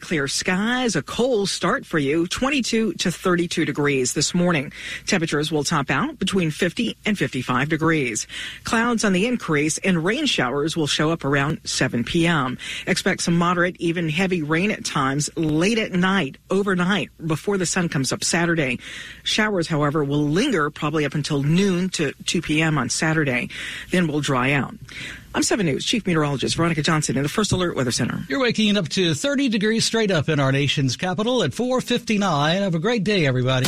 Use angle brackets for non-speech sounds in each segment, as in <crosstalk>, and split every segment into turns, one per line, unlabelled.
Clear skies, a cold start for you, 22 to 32 degrees this morning. Temperatures will top out between 50 and 55 degrees. Clouds on the increase and rain showers will show up around 7 p.m. Expect some moderate, even heavy rain at times late at night, overnight, before the sun comes up Saturday. Showers, however, will linger probably up until noon to 2 p.m. on Saturday, then will dry out. I'm 7 News Chief Meteorologist Veronica Johnson in the First Alert Weather Center.
You're waking up to 30 degrees straight up in our nation's capital at 4:59. Have a great day, everybody.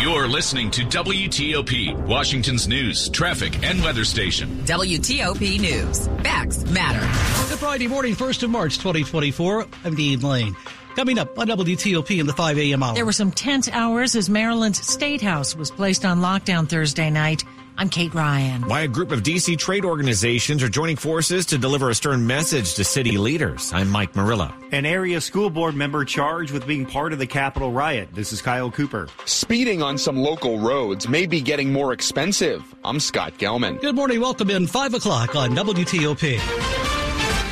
You're listening to WTOP, Washington's news, traffic, and weather station.
WTOP News. Facts matter.
Good Friday morning, 1st of March, 2024. I'm Dean Lane. Coming up on WTOP in the 5 a.m. hour.
There were some tense hours as Maryland's State House was placed on lockdown Thursday night. I'm Kate Ryan.
Why a group of DC trade organizations are joining forces to deliver a stern message to city leaders. I'm Mike Murillo.
An area school board member charged with being part of the Capitol riot. This is Kyle Cooper.
Speeding on some local roads may be getting more expensive. I'm Scott Gelman.
Good morning. Welcome in 5 o'clock on WTOP.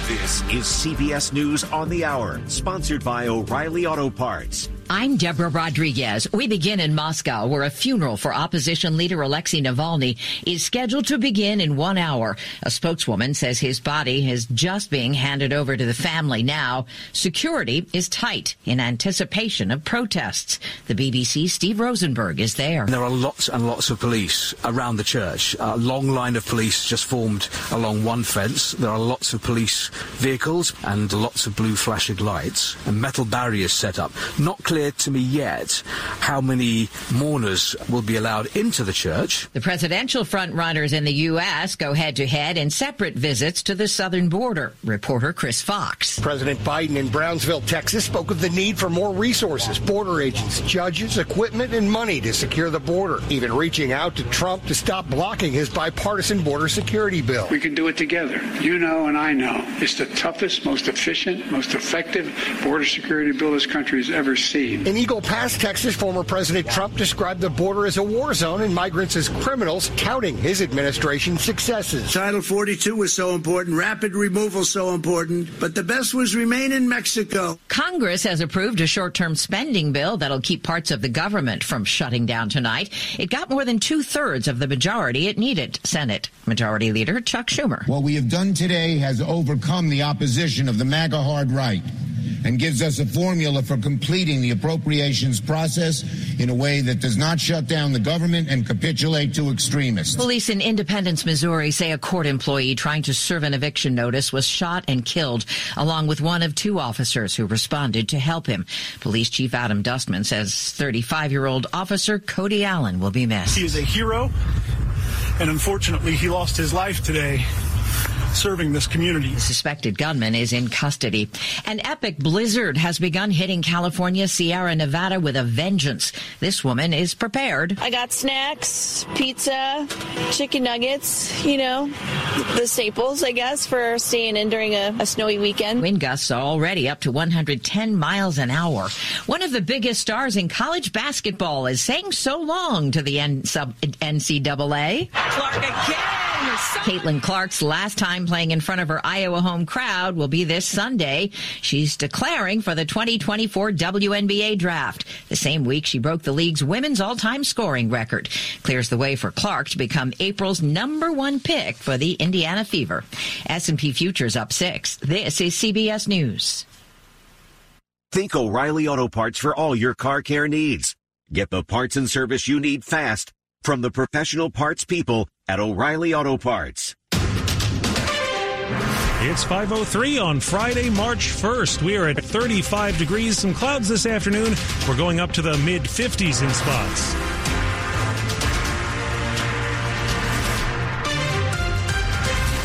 This is CBS News on the Hour, sponsored by O'Reilly Auto Parts.
I'm Deborah Rodriguez. We begin in Moscow, where a funeral for opposition leader Alexei Navalny is scheduled to begin in one hour. A spokeswoman says his body is just being handed over to the family now. Security is tight in anticipation of protests. The BBC's Steve Rosenberg is there.
There are lots and lots of police around the church. A long line of police just formed along one fence. There are lots of police vehicles and lots of blue flashing lights and metal barriers set up. Not clear clear to me yet how many mourners will be allowed into the church.
The presidential frontrunners in the U.S. go head to head in separate visits to the southern border. Reporter Chris Fox.
President Biden in Brownsville, Texas, spoke of the need for more resources, border agents, judges, equipment, and money to secure the border, even reaching out to Trump to stop blocking his bipartisan border security bill.
We can do it together. You know, and I know. It's the toughest, most efficient, most effective border security bill this country has ever seen.
In Eagle Pass, Texas, former President Trump described the border as a war zone and migrants as criminals, touting his administration's successes.
Title 42 was so important, rapid removal so important, but the best was remain in Mexico.
Congress has approved a short-term spending bill that'll keep parts of the government from shutting down tonight. It got more than two-thirds of the majority it needed. Senate Majority Leader Chuck Schumer.
What we have done today has overcome the opposition of the MAGA hard right and gives us a formula for completing the appropriations process in a way that does not shut down the government and capitulate to extremists.
Police in Independence, Missouri say a court employee trying to serve an eviction notice was shot and killed, along with one of two officers who responded to help him. Police Chief Adam Dustman says 35 year old officer Cody Allen will be missed.
He is a hero, and unfortunately, he lost his life today serving this community.
The suspected gunman is in custody. An epic blizzard has begun hitting California, Sierra Nevada with a vengeance. This woman is prepared.
I got snacks, pizza, chicken nuggets, you know, the staples, I guess, for staying in during a, a snowy weekend.
Wind gusts are already up to 110 miles an hour. One of the biggest stars in college basketball is saying so long to the N- sub- NCAA.
Clark again.
Caitlin Clark's last time playing in front of her Iowa home crowd will be this Sunday. She's declaring for the 2024 WNBA draft. The same week she broke the league's women's all-time scoring record. Clears the way for Clark to become April's number one pick for the Indiana Fever. S&P futures up six. This is CBS News.
Think O'Reilly Auto Parts for all your car care needs. Get the parts and service you need fast from the professional parts people at O'Reilly Auto Parts.
It's 5.03 on Friday, March 1st. We are at 35 degrees, some clouds this afternoon. We're going up to the mid 50s in spots.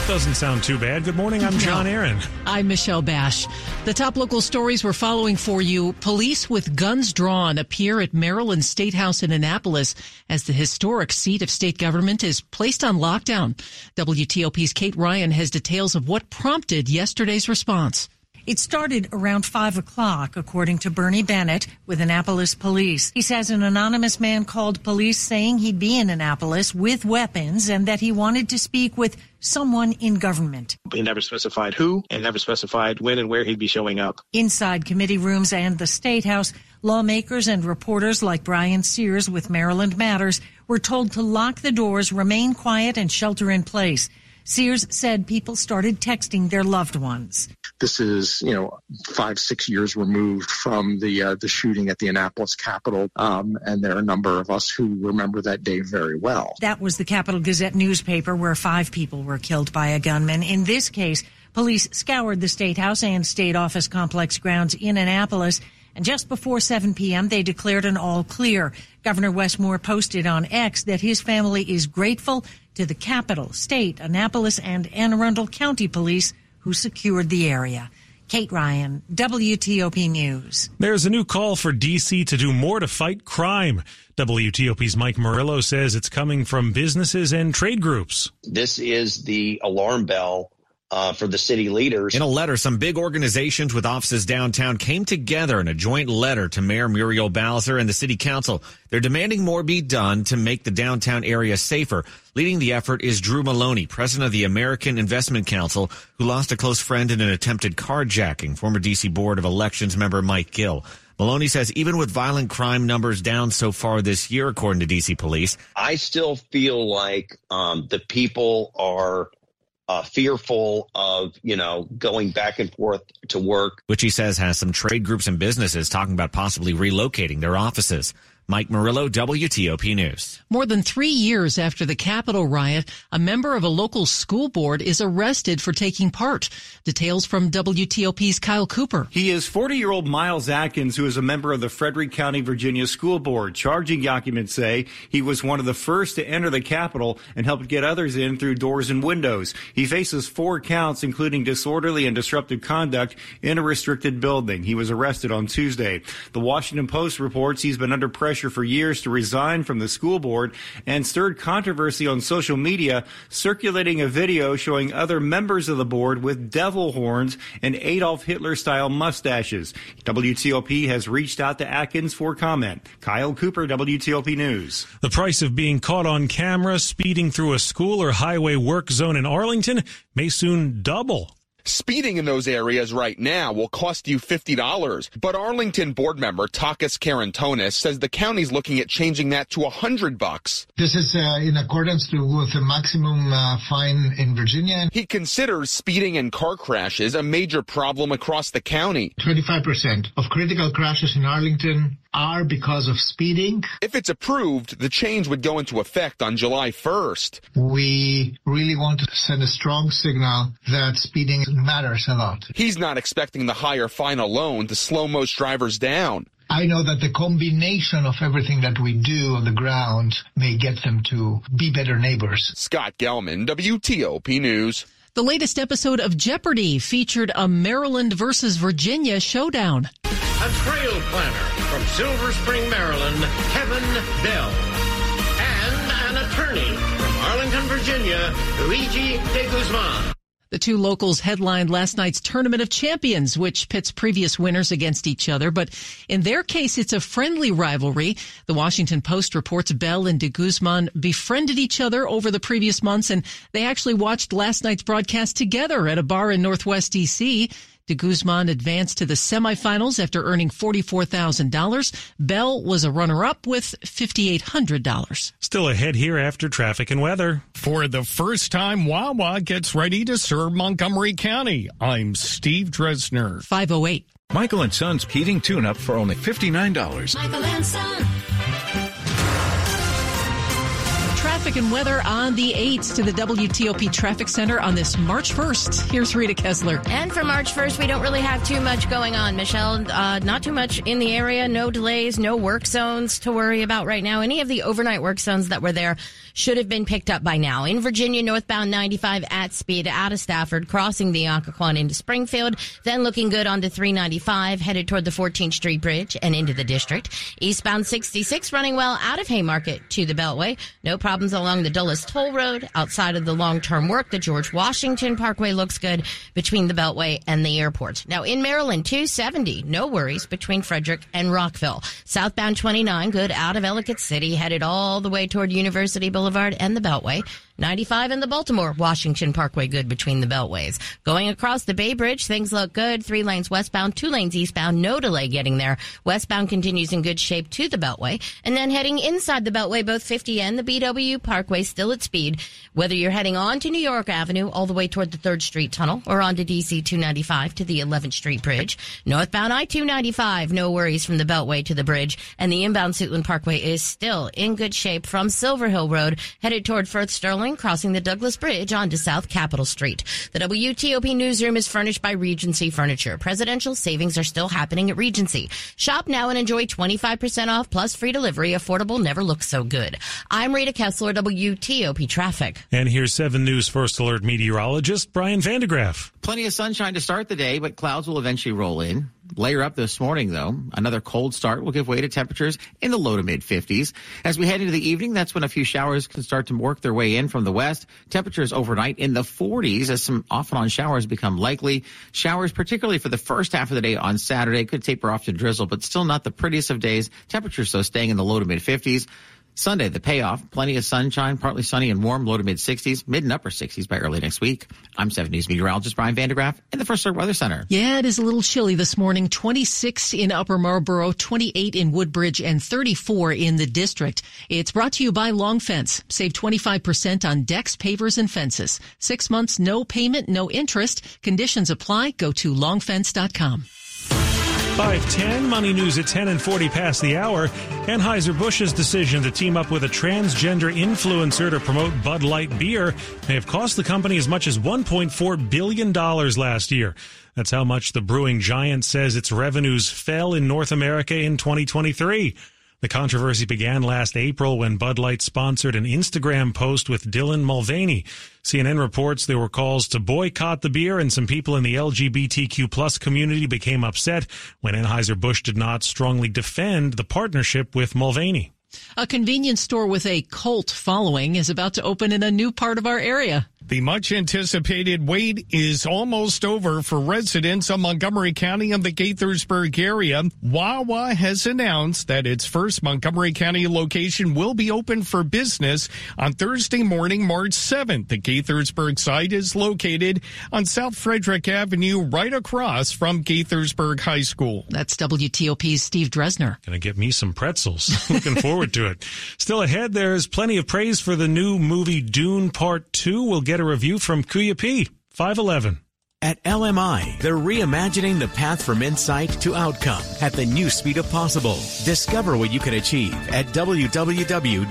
Doesn't sound too bad. Good morning. I'm John. Aaron.
I'm Michelle Bash. The top local stories we're following for you. Police with guns drawn appear at Maryland State House in Annapolis as the historic seat of state government is placed on lockdown. WTOP's Kate Ryan has details of what prompted yesterday's response.
It started around 5 o'clock, according to Bernie Bennett with Annapolis Police. He says an anonymous man called police saying he'd be in Annapolis with weapons and that he wanted to speak with someone in government.
He never specified who and never specified when and where he'd be showing up.
Inside committee rooms and the State House, lawmakers and reporters like Brian Sears with Maryland Matters were told to lock the doors, remain quiet, and shelter in place. Sears said people started texting their loved ones.
This is, you know, five, six years removed from the uh, the shooting at the Annapolis Capital, um, and there are a number of us who remember that day very well.
That was the Capital Gazette newspaper where five people were killed by a gunman. In this case, police scoured the State House and State Office complex grounds in Annapolis. And just before 7 p.m., they declared an all clear. Governor Wes Moore posted on X that his family is grateful to the Capitol, State, Annapolis, and Anne Arundel County Police who secured the area. Kate Ryan, WTOP News.
There's a new call for D.C. to do more to fight crime. WTOP's Mike Murillo says it's coming from businesses and trade groups.
This is the alarm bell uh, for the city leaders.
In a letter, some big organizations with offices downtown came together in a joint letter to Mayor Muriel Bowser and the city council. They're demanding more be done to make the downtown area safer. Leading the effort is Drew Maloney, president of the American Investment Council, who lost a close friend in an attempted carjacking. Former DC Board of Elections member Mike Gill. Maloney says even with violent crime numbers down so far this year, according to DC police,
I still feel like um, the people are uh, fearful of, you know, going back and forth to work.
Which he says has some trade groups and businesses talking about possibly relocating their offices. Mike Murillo, WTOP News.
More than three years after the Capitol riot, a member of a local school board is arrested for taking part. Details from WTOP's Kyle Cooper.
He is 40 year old Miles Adkins, who is a member of the Frederick County, Virginia School Board. Charging documents say he was one of the first to enter the Capitol and helped get others in through doors and windows. He faces four counts, including disorderly and disruptive conduct in a restricted building. He was arrested on Tuesday. The Washington Post reports he's been under pressure pressure for years to resign from the school board and stirred controversy on social media, circulating a video showing other members of the board with devil horns and Adolf Hitler style mustaches. WTOP has reached out to Adkins for comment. Kyle Cooper, WTOP News.
The price of being caught on camera speeding through a school or highway work zone in Arlington may soon double.
Speeding in those areas right now will cost you $50, but Arlington board member Takis Karantonis says the county's looking at changing that to 100 bucks.
This is uh, in accordance to, with the maximum uh, fine in Virginia.
He considers speeding and car crashes a major problem across the county.
25% of critical crashes in Arlington are because of speeding.
If it's approved, the change would go into effect on July 1st.
We really want to send a strong signal that speeding matters a lot.
He's not expecting the higher fine alone to slow most drivers down.
I know that the combination of everything that we do on the ground may get them to be better neighbors.
Scott Gelman, WTOP News.
The latest episode of Jeopardy featured a Maryland versus Virginia showdown.
A trail planner from Silver Spring, Maryland, Kevin Bell. And an attorney from Arlington, Virginia, Luigi de Guzman.
The two locals headlined last night's Tournament of Champions, which pits previous winners against each other. But in their case, it's a friendly rivalry. The Washington Post reports Bell and de Guzman befriended each other over the previous months, and they actually watched last night's broadcast together at a bar in Northwest D.C. De Guzman advanced to the semifinals after earning $44,000. Bell was a runner up with $5,800.
Still ahead here after traffic and weather.
For the first time, Wawa gets ready to serve Montgomery County. I'm Steve Dresner.
508.
Michael and Son's heating tune up for only $59.
Michael and Son.
Traffic and weather on the 8s to the WTOP Traffic Center on this March 1st. Here's Rita Kessler.
And for March 1st, we don't really have too much going on, Michelle. Uh, not too much in the area. No delays, no work zones to worry about right now. Any of the overnight work zones that were there should have been picked up by now. In Virginia, northbound 95 at speed out of Stafford, crossing the Occoquan into Springfield, then looking good on onto 395, headed toward the 14th Street Bridge and into the district. Eastbound 66 running well out of Haymarket to the Beltway. No problems problems along the Dulles Toll Road. Outside of the long-term work, the George Washington Parkway looks good between the Beltway and the airport. Now in Maryland, 270, no worries between Frederick and Rockville. Southbound 29, good out of Ellicott City, headed all the way toward University Boulevard and the Beltway. 95 in the Baltimore Washington Parkway, good between the beltways. Going across the Bay Bridge, things look good. Three lanes westbound, two lanes eastbound, no delay getting there. Westbound continues in good shape to the Beltway. And then heading inside the Beltway, both 50 and the BW Parkway still at speed. Whether you're heading on to New York Avenue all the way toward the 3rd Street Tunnel or onto DC 295 to the 11th Street Bridge. Northbound I-295, no worries from the Beltway to the bridge. And the inbound Suitland Parkway is still in good shape from Silver Hill Road headed toward Firth Sterling crossing the Douglass Bridge onto South Capitol Street. The WTOP newsroom is furnished by Regency Furniture. Presidential savings are still happening at Regency. Shop now and enjoy 25% off plus free delivery. Affordable never looks so good. I'm Rita Kessler, WTOP Traffic.
And here's 7 News First Alert meteorologist Brian Van de Graaff.
Plenty of sunshine to start the day, but clouds will eventually roll in. Layer up this morning, though. Another cold start will give way to temperatures in the low to mid 50s. As we head into the evening, that's when a few showers can start to work their way in from the west. Temperatures overnight in the 40s as some off and on showers become likely. Showers, particularly for the first half of the day on Saturday, could taper off to drizzle, but still not the prettiest of days. Temperatures, though, staying in the low to mid 50s. Sunday, the payoff, plenty of sunshine, partly sunny and warm, low to mid 60s, mid and upper 60s by early next week. I'm 7 News meteorologist Brian Van de Graaff in the First Alert Weather Center.
Yeah, it is a little chilly this morning. 26 in Upper Marlboro, 28 in Woodbridge, and 34 in the district. It's brought to you by Long Fence. Save 25% on decks, pavers, and fences. Six months, no payment, no interest. Conditions apply. Go to longfence.com.
510 Money News at 10 and 40 past the hour. Anheuser-Busch's decision to team up with a transgender influencer to promote Bud Light beer may have cost the company as much as $1.4 billion last year. That's how much the brewing giant says its revenues fell in North America in 2023. The controversy began last April when Bud Light sponsored an Instagram post with Dylan Mulvaney. CNN reports there were calls to boycott the beer and some people in the LGBTQ plus community became upset when Anheuser-Busch did not strongly defend the partnership with Mulvaney.
A convenience store with a cult following is about to open in a new part of our area.
The much anticipated wait is almost over for residents of Montgomery County and the Gaithersburg area. Wawa has announced that its first Montgomery County location will be open for business on Thursday morning, March 7th. The Gaithersburg site is located on South Frederick Avenue, right across from Gaithersburg High School.
That's WTOP's Steve Dresner.
Gonna get me some pretzels. <laughs> Looking forward to it. Still ahead, there's plenty of praise for the new movie Dune Part 2. We'll get a review from Kuya P. 511.
At LMI, they're reimagining the path from insight to outcome at the new speed of possible. Discover what you can achieve at www.lmi.org.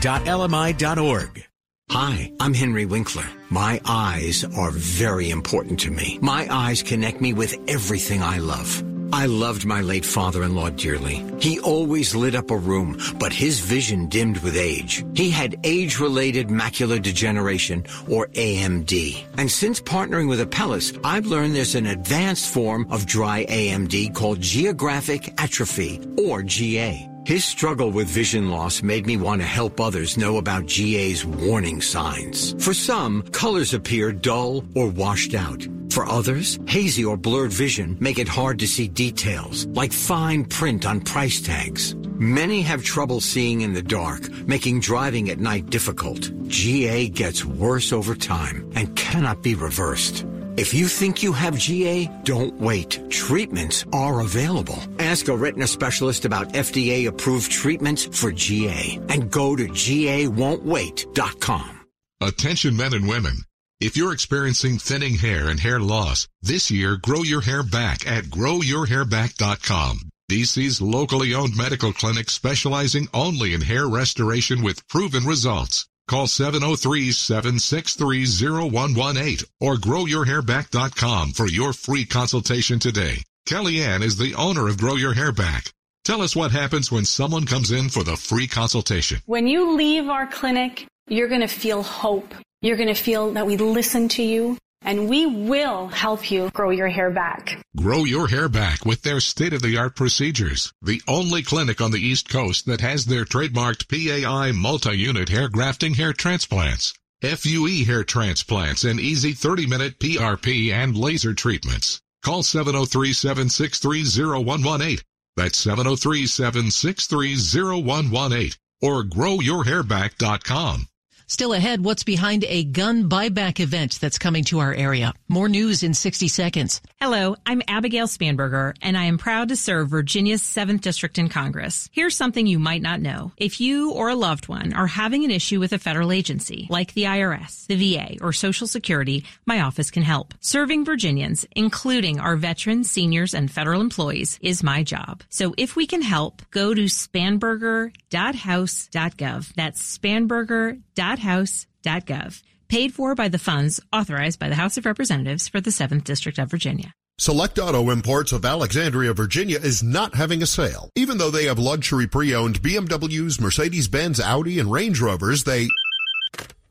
Hi, I'm Henry Winkler. My eyes are very important to me. My eyes connect me with everything I love. I loved my late father-in-law dearly. He always lit up a room, but his vision dimmed with age. He had age-related macular degeneration, or AMD. And since partnering with Apellis, I've learned there's an advanced form of dry AMD called geographic atrophy, or GA. His struggle with vision loss made me want to help others know about GA's warning signs. For some, colors appear dull or washed out. For others, hazy or blurred vision make it hard to see details, like fine print on price tags. Many have trouble seeing in the dark, making driving at night difficult. GA gets worse over time and cannot be reversed. If you think you have GA, don't wait. Treatments are available. Ask a retina specialist about FDA approved treatments for GA and go to GAwon'twait.com.
Attention men and women. If you're experiencing thinning hair and hair loss, this year grow your hair back at growyourhairback.com. DC's locally owned medical clinic specializing only in hair restoration with proven results. Call 703-763-0118 or growyourhairback.com for your free consultation today. Kellyanne is the owner of Grow Your Hair Back. Tell us what happens when someone comes in for the free consultation.
When you leave our clinic, you're going to feel hope. You're going to feel that we listen to you. And we will help you grow your hair back.
Grow your hair back with their state-of-the-art procedures. The only clinic on the East Coast that has their trademarked PAI multi-unit hair grafting hair transplants. FUE hair transplants and easy 30-minute PRP and laser treatments. Call 703-763-0118. That's 703-763-0118 or growyourhairback.com.
Still ahead, what's behind a gun buyback event that's coming to our area? More news in 60 seconds.
Hello, I'm Abigail Spanberger, and I am proud to serve Virginia's 7th District in Congress. Here's something you might not know. If you or a loved one are having an issue with a federal agency, like the IRS, the VA, or Social Security, my office can help. Serving Virginians, including our veterans, seniors, and federal employees, is my job. So if we can help, go to spanberger.house.gov. That's spanberger.house.gov house.gov. Paid for by the funds authorized by the House of Representatives for the 7th District of Virginia.
Select Auto Imports of Alexandria, Virginia is not having a sale. Even though they have luxury pre-owned BMWs, Mercedes-Benz, Audi, and Range Rovers, they...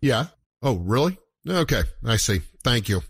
Yeah? Oh, really? Okay, I see. Thank you.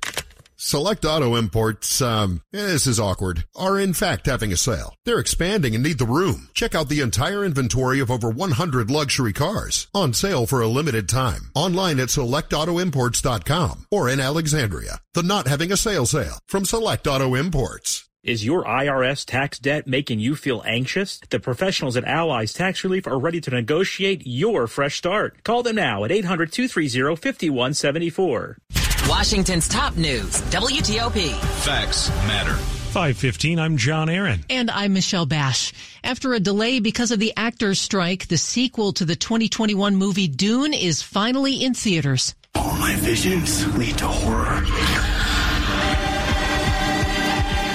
Select Auto Imports, um, eh, this is awkward, are in fact having a sale. They're expanding and need the room. Check out the entire inventory of over 100 luxury cars on sale for a limited time. Online at selectautoimports.com or in Alexandria. The not having a sale sale from Select Auto Imports.
Is your IRS tax debt making you feel anxious? The professionals at Allies Tax Relief are ready to negotiate your fresh start. Call them now at 800 230 5174.
Washington's top news, WTOP.
Facts matter. 515, I'm John Aaron.
And I'm Michelle Bash. After a delay because of the actors' strike, the sequel to the 2021 movie Dune is finally in theaters.
All my visions lead to horror.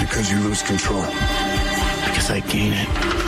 Because you lose control. Because I gain it.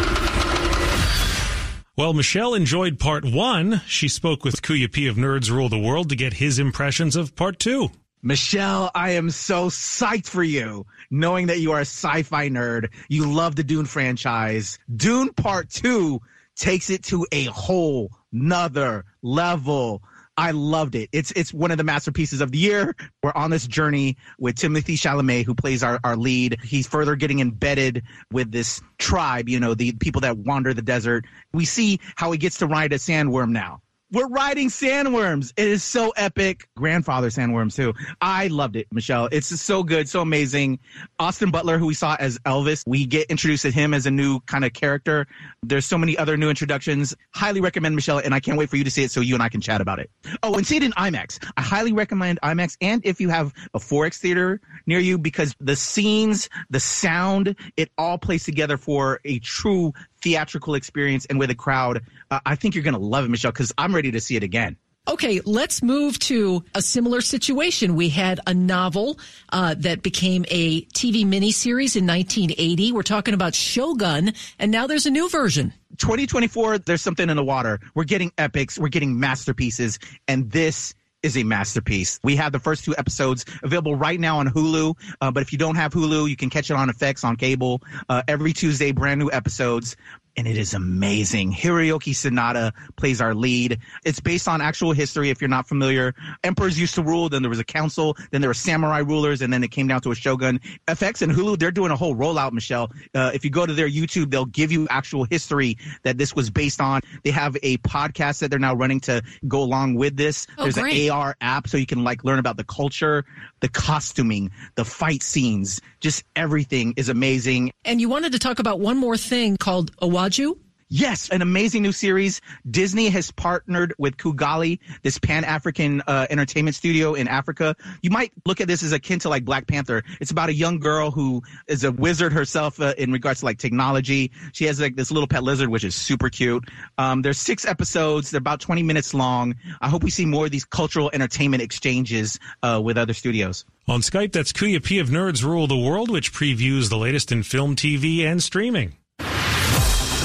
Well, Michelle enjoyed part one. She spoke with Kuya P of Nerds Rule the World to get his impressions of part two.
Michelle, I am so psyched for you, knowing that you are a sci-fi nerd. You love the Dune franchise. Dune Part 2 takes it to a whole nother level. I loved it. It's it's one of the masterpieces of the year. We're on this journey with Timothée Chalamet, who plays our, our lead. He's further getting embedded with this tribe, you know, the people that wander the desert. We see how he gets to ride a sandworm now. We're riding sandworms. It is so epic. Grandfather sandworms too. I loved it, Michelle. It's so good, so amazing. Austin Butler, who we saw as Elvis, we get introduced to him as a new kind of character. There's so many other new introductions. Highly recommend Michelle, and I can't wait for you to see it so you and I can chat about it. Oh, and see it in IMAX. I highly recommend IMAX, and if you have a 4X theater near you, because the scenes, the sound, it all plays together for a true theatrical experience and with a crowd. Uh, I think you're going to love it, Michelle, because I'm ready to see it again.
Okay, let's move to a similar situation. We had a novel uh, that became a TV miniseries in 1980. We're talking about Shogun, and now there's a new version.
2024, there's something in the water. We're getting epics, we're getting masterpieces, and this is a masterpiece. We have the first two episodes available right now on Hulu. Uh, but if you don't have Hulu, you can catch it on FX on cable. Uh, every Tuesday, brand new episodes and it is amazing. Hiroyuki Sanada plays our lead. It's based on actual history. If you're not familiar, emperors used to rule. Then there was a council. Then there were samurai rulers, and then it came down to a shogun. FX and Hulu, they're doing a whole rollout. Michelle, uh, if you go to their YouTube, they'll give you actual history that this was based on. They have a podcast that they're now running to go along with this.
Oh,
There's
great.
an AR app so you can like learn about the culture, the costuming, the fight scenes. Just everything is amazing.
And you wanted to talk about one more thing called Iwaju?
Yes, an amazing new series. Disney has partnered with Kugali, this Pan African uh, entertainment studio in Africa. You might look at this as akin to like Black Panther. It's about a young girl who is a wizard herself uh, in regards to like technology. She has like this little pet lizard, which is super cute. Um, there's six episodes. They're about 20 minutes long. I hope we see more of these cultural entertainment exchanges uh, with other studios.
On Skype, that's Kuya P of Nerds Rule the World, which previews the latest in film, TV, and streaming.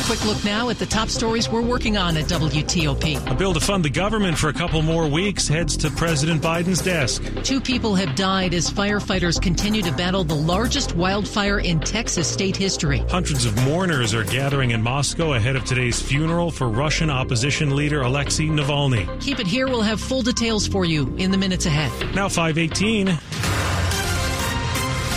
Quick look now at the top stories we're working on at WTOP.
A bill to fund the government for a couple more weeks heads to President Biden's desk.
Two people have died as firefighters continue to battle the largest wildfire in Texas state history.
Hundreds of mourners are gathering in Moscow ahead of today's funeral for Russian opposition leader Alexei Navalny.
Keep it here. We'll have full details for you in the minutes ahead.
Now 518.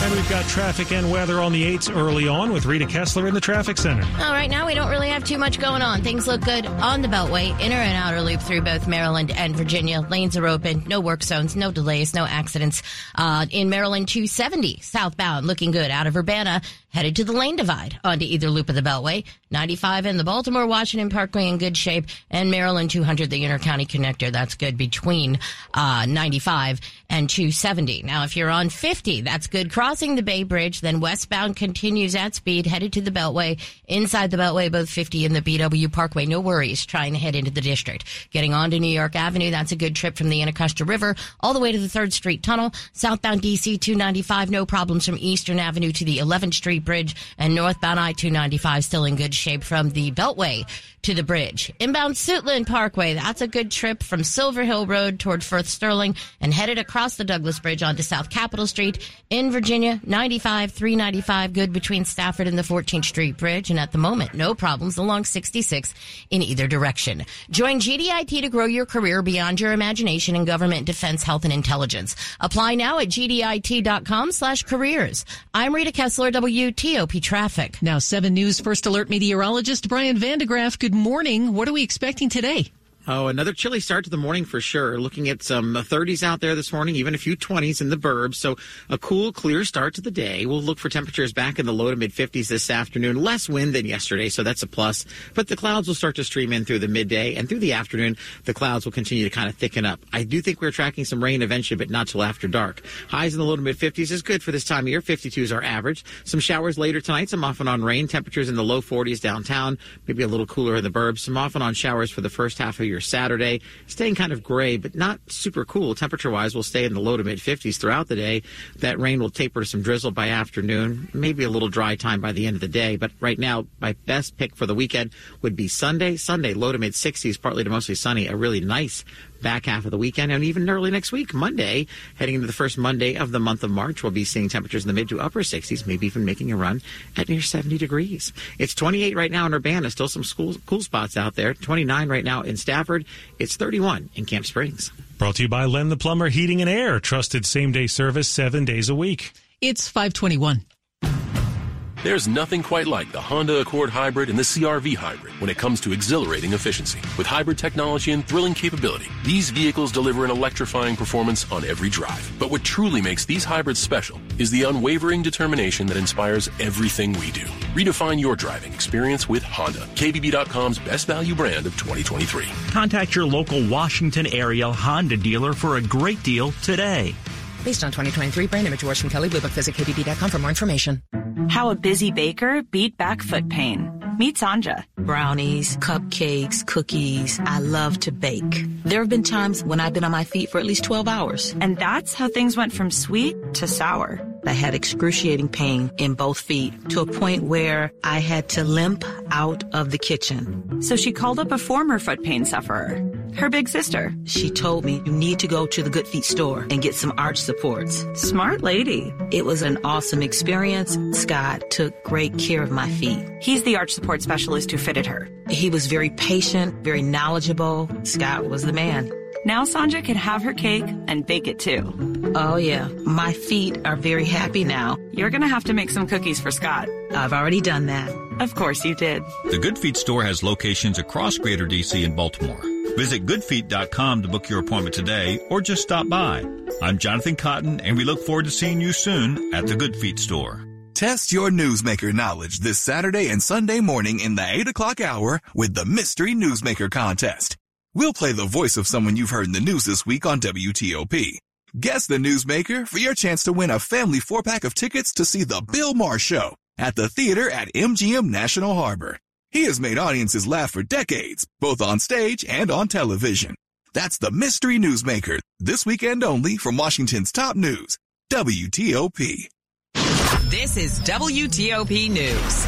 And we've got traffic and weather on the 8s early on with Rita Kessler in the traffic center.
All right, now we don't really have too much going on. Things look good on the Beltway, inner and outer loop through both Maryland and Virginia. Lanes are open, no work zones, no delays, no accidents. Uh, in Maryland, 270 southbound, looking good. Out of Urbana, headed to the lane divide onto either loop of the Beltway. 95 in the Baltimore Washington Parkway in good shape, and Maryland 200, the intercounty connector. That's good between uh, 95 and 270. Now, if you're on 50, that's good crossing the Bay Bridge. Then westbound continues at speed, headed to the Beltway. Inside the Beltway, both 50 and the BW Parkway. No worries trying to head into the district. Getting on to New York Avenue, that's a good trip from the Anacostia River all the way to the 3rd Street Tunnel. Southbound DC 295, no problems from Eastern Avenue to the 11th Street Bridge. And northbound I 295 still in good shape from the Beltway to the bridge. Inbound Suitland Parkway, that's a good trip from Silver Hill Road toward Firth Sterling and headed across the Douglass Bridge onto South Capitol Street in Virginia. 95, 395, good between Stafford and the 14th Street Bridge. And at the moment, no problems along 66 in either direction. Join GDIT to grow your career beyond your imagination in government, defense, health, and intelligence. Apply now at gdit.com slash careers. I'm Rita Kessler, WTOP Traffic.
Now, 7 News First Alert meteorologist Brian Van de Graaff. Good morning. What are we expecting today?
Oh, another chilly start to the morning for sure. Looking at some 30s out there this morning, even a few 20s in the burbs. So a cool, clear start to the day. We'll look for temperatures back in the low to mid 50s this afternoon. Less wind than yesterday, so that's a plus. But the clouds will start to stream in through the midday and through the afternoon. The clouds will continue to kind of thicken up. I do think we're tracking some rain eventually, but not till after dark. Highs in the low to mid 50s is good for this time of year. 52s are average. Some showers later tonight. Some off and on rain. Temperatures in the low 40s downtown. Maybe a little cooler in the burbs. Some off and on showers for the first half of your Saturday staying kind of gray, but not super cool. Temperature wise, we'll stay in the low to mid 50s throughout the day. That rain will taper to some drizzle by afternoon, maybe a little dry time by the end of the day. But right now, my best pick for the weekend would be Sunday. Sunday, low to mid 60s, partly to mostly sunny. A really nice back half of the weekend and even early next week, Monday, heading into the first Monday of the month of March, we'll be seeing temperatures in the mid to upper 60s, maybe even making a run at near 70 degrees. It's 28 right now in Urbana, still some school, cool spots out there. 29 right now in Stafford. It's 31 in Camp Springs.
Brought to you by Len the Plumber Heating and Air, trusted same day service seven days a week.
It's 521.
There's nothing quite like the Honda Accord Hybrid and the CRV Hybrid when it comes to exhilarating efficiency. With hybrid technology and thrilling capability, these vehicles deliver an electrifying performance on every drive. But what truly makes these hybrids special is the unwavering determination that inspires everything we do. Redefine your driving experience with Honda, KBB.com's best value brand of 2023.
Contact your local Washington area Honda dealer for a great deal today.
Based on 2023 brand image awards from Kelley Blue Book, visit KBB.com for more information.
How a busy baker beat back foot pain. Meet Sanja.
Brownies, cupcakes, cookies. I love to bake. There have been times when I've been on my feet for at least 12 hours.
And that's how things went from sweet to sour.
I had excruciating pain in both feet to a point where I had to limp out of the kitchen.
So she called up a former foot pain sufferer, her big sister.
She told me you need to go to the Good Feet store and get some arch supports.
Smart lady.
It was an awesome experience. Scott took great care of my feet.
He's the arch support specialist who fitted her.
He was very patient, very knowledgeable. Scott was the man.
Now Sanja can have her cake and bake it too.
Oh yeah, my feet are very happy now.
You're gonna have to make some cookies for Scott.
I've already done that.
Of course you did.
The Good Feet store has locations across Greater DC and Baltimore. Visit goodfeet.com to book your appointment today or just stop by. I'm Jonathan Cotton and we look forward to seeing you soon at the Good Feet store.
Test your newsmaker knowledge this Saturday and Sunday morning in the 8 o'clock hour with the Mystery Newsmaker Contest. We'll play the voice of someone you've heard in the news this week on WTOP. Guess the newsmaker for your chance to win a family four pack of tickets to see the Bill Maher Show at the theater at MGM National Harbor. He has made audiences laugh for decades, both on stage and on television. That's the Mystery Newsmaker, this weekend only from Washington's top news, WTOP.
This is WTOP News.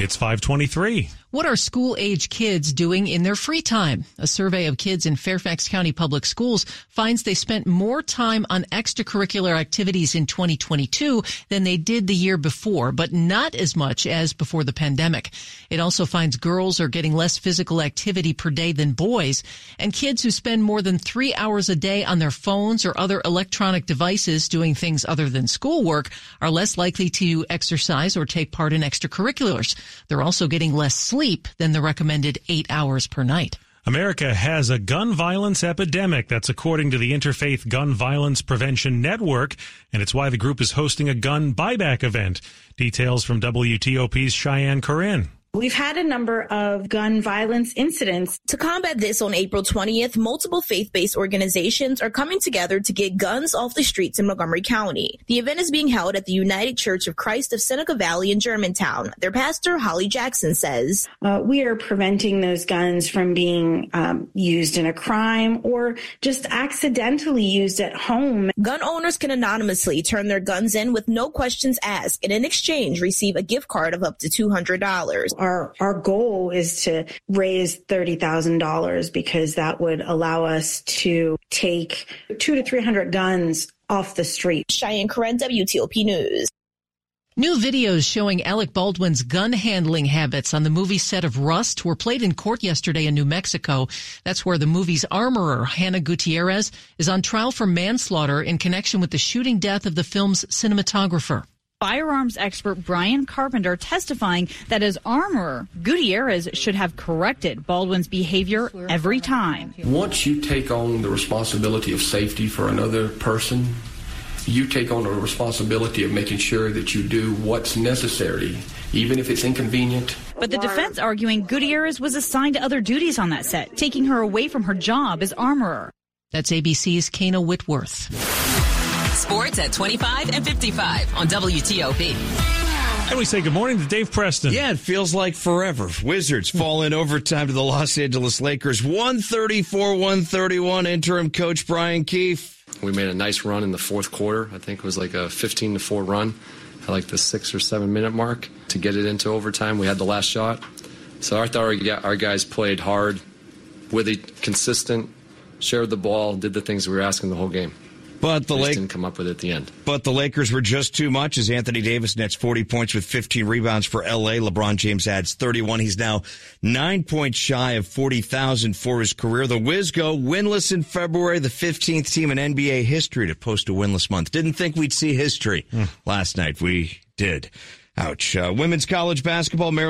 It's 523.
What are school age kids doing in their free time? A survey of kids in Fairfax County Public Schools finds they spent more time on extracurricular activities in 2022 than they did the year before, but not as much as before the pandemic. It also finds girls are getting less physical activity per day than boys, and kids who spend more than three hours a day on their phones or other electronic devices doing things other than schoolwork are less likely to exercise or take part in extracurriculars. They're also getting less sleep sleep than the recommended eight hours per night.
America has a gun violence epidemic. That's according to the Interfaith Gun Violence Prevention Network, and it's why the group is hosting a gun buyback event. Details from WTOP's Cheyenne Corin.
We've had a number of gun violence incidents.
To combat this on April 20th, multiple faith-based organizations are coming together to get guns off the streets in Montgomery County. The event is being held at the United Church of Christ of Seneca Valley in Germantown. Their pastor, Holly Jackson, says,
uh, We are preventing those guns from being um, used in a crime or just accidentally used at home.
Gun owners can anonymously turn their guns in with no questions asked and in exchange receive a gift card of up to $200
our our goal is to raise thirty thousand dollars because that would allow us to take two to three hundred guns off the street.
Cheyenne Corin, WTOP News.
New videos showing Alec Baldwin's gun handling habits on the movie set of Rust were played in court yesterday in New Mexico. That's where the movie's armorer, Hannah Gutierrez, is on trial for manslaughter in connection with the shooting death of the film's cinematographer
firearms expert Brian Carpenter testifying that as armorer, Gutierrez should have corrected Baldwin's behavior every time.
Once you take on the responsibility of safety for another person, you take on the responsibility of making sure that you do what's necessary, even if it's inconvenient.
But the defense arguing Gutierrez was assigned to other duties on that set, taking her away from her job as armorer.
That's ABC's Kayna Whitworth.
Sports at 25 and 55 on WTOP.
And we say good morning to Dave Preston.
Yeah, it feels like forever. Wizards fall in overtime to the Los Angeles Lakers. 134 131. Interim coach Brian Keefe.
We made a nice run in the fourth quarter. I think it was like a 15 to 4 run at like the six or seven minute mark to get it into overtime. We had the last shot. So I thought our guys played hard, really consistent, shared the ball, did the things we were asking the whole game.
But the
Lakers didn't come up with it at the end.
But the Lakers were just too much as Anthony Davis nets 40 points with 15 rebounds for LA. LeBron James adds 31. He's now nine points shy of 40,000 for his career. The Wiz go winless in February, the 15th team in NBA history to post a winless month. Didn't think we'd see history mm. last night. We did. Ouch. Uh, women's college basketball, Maryland.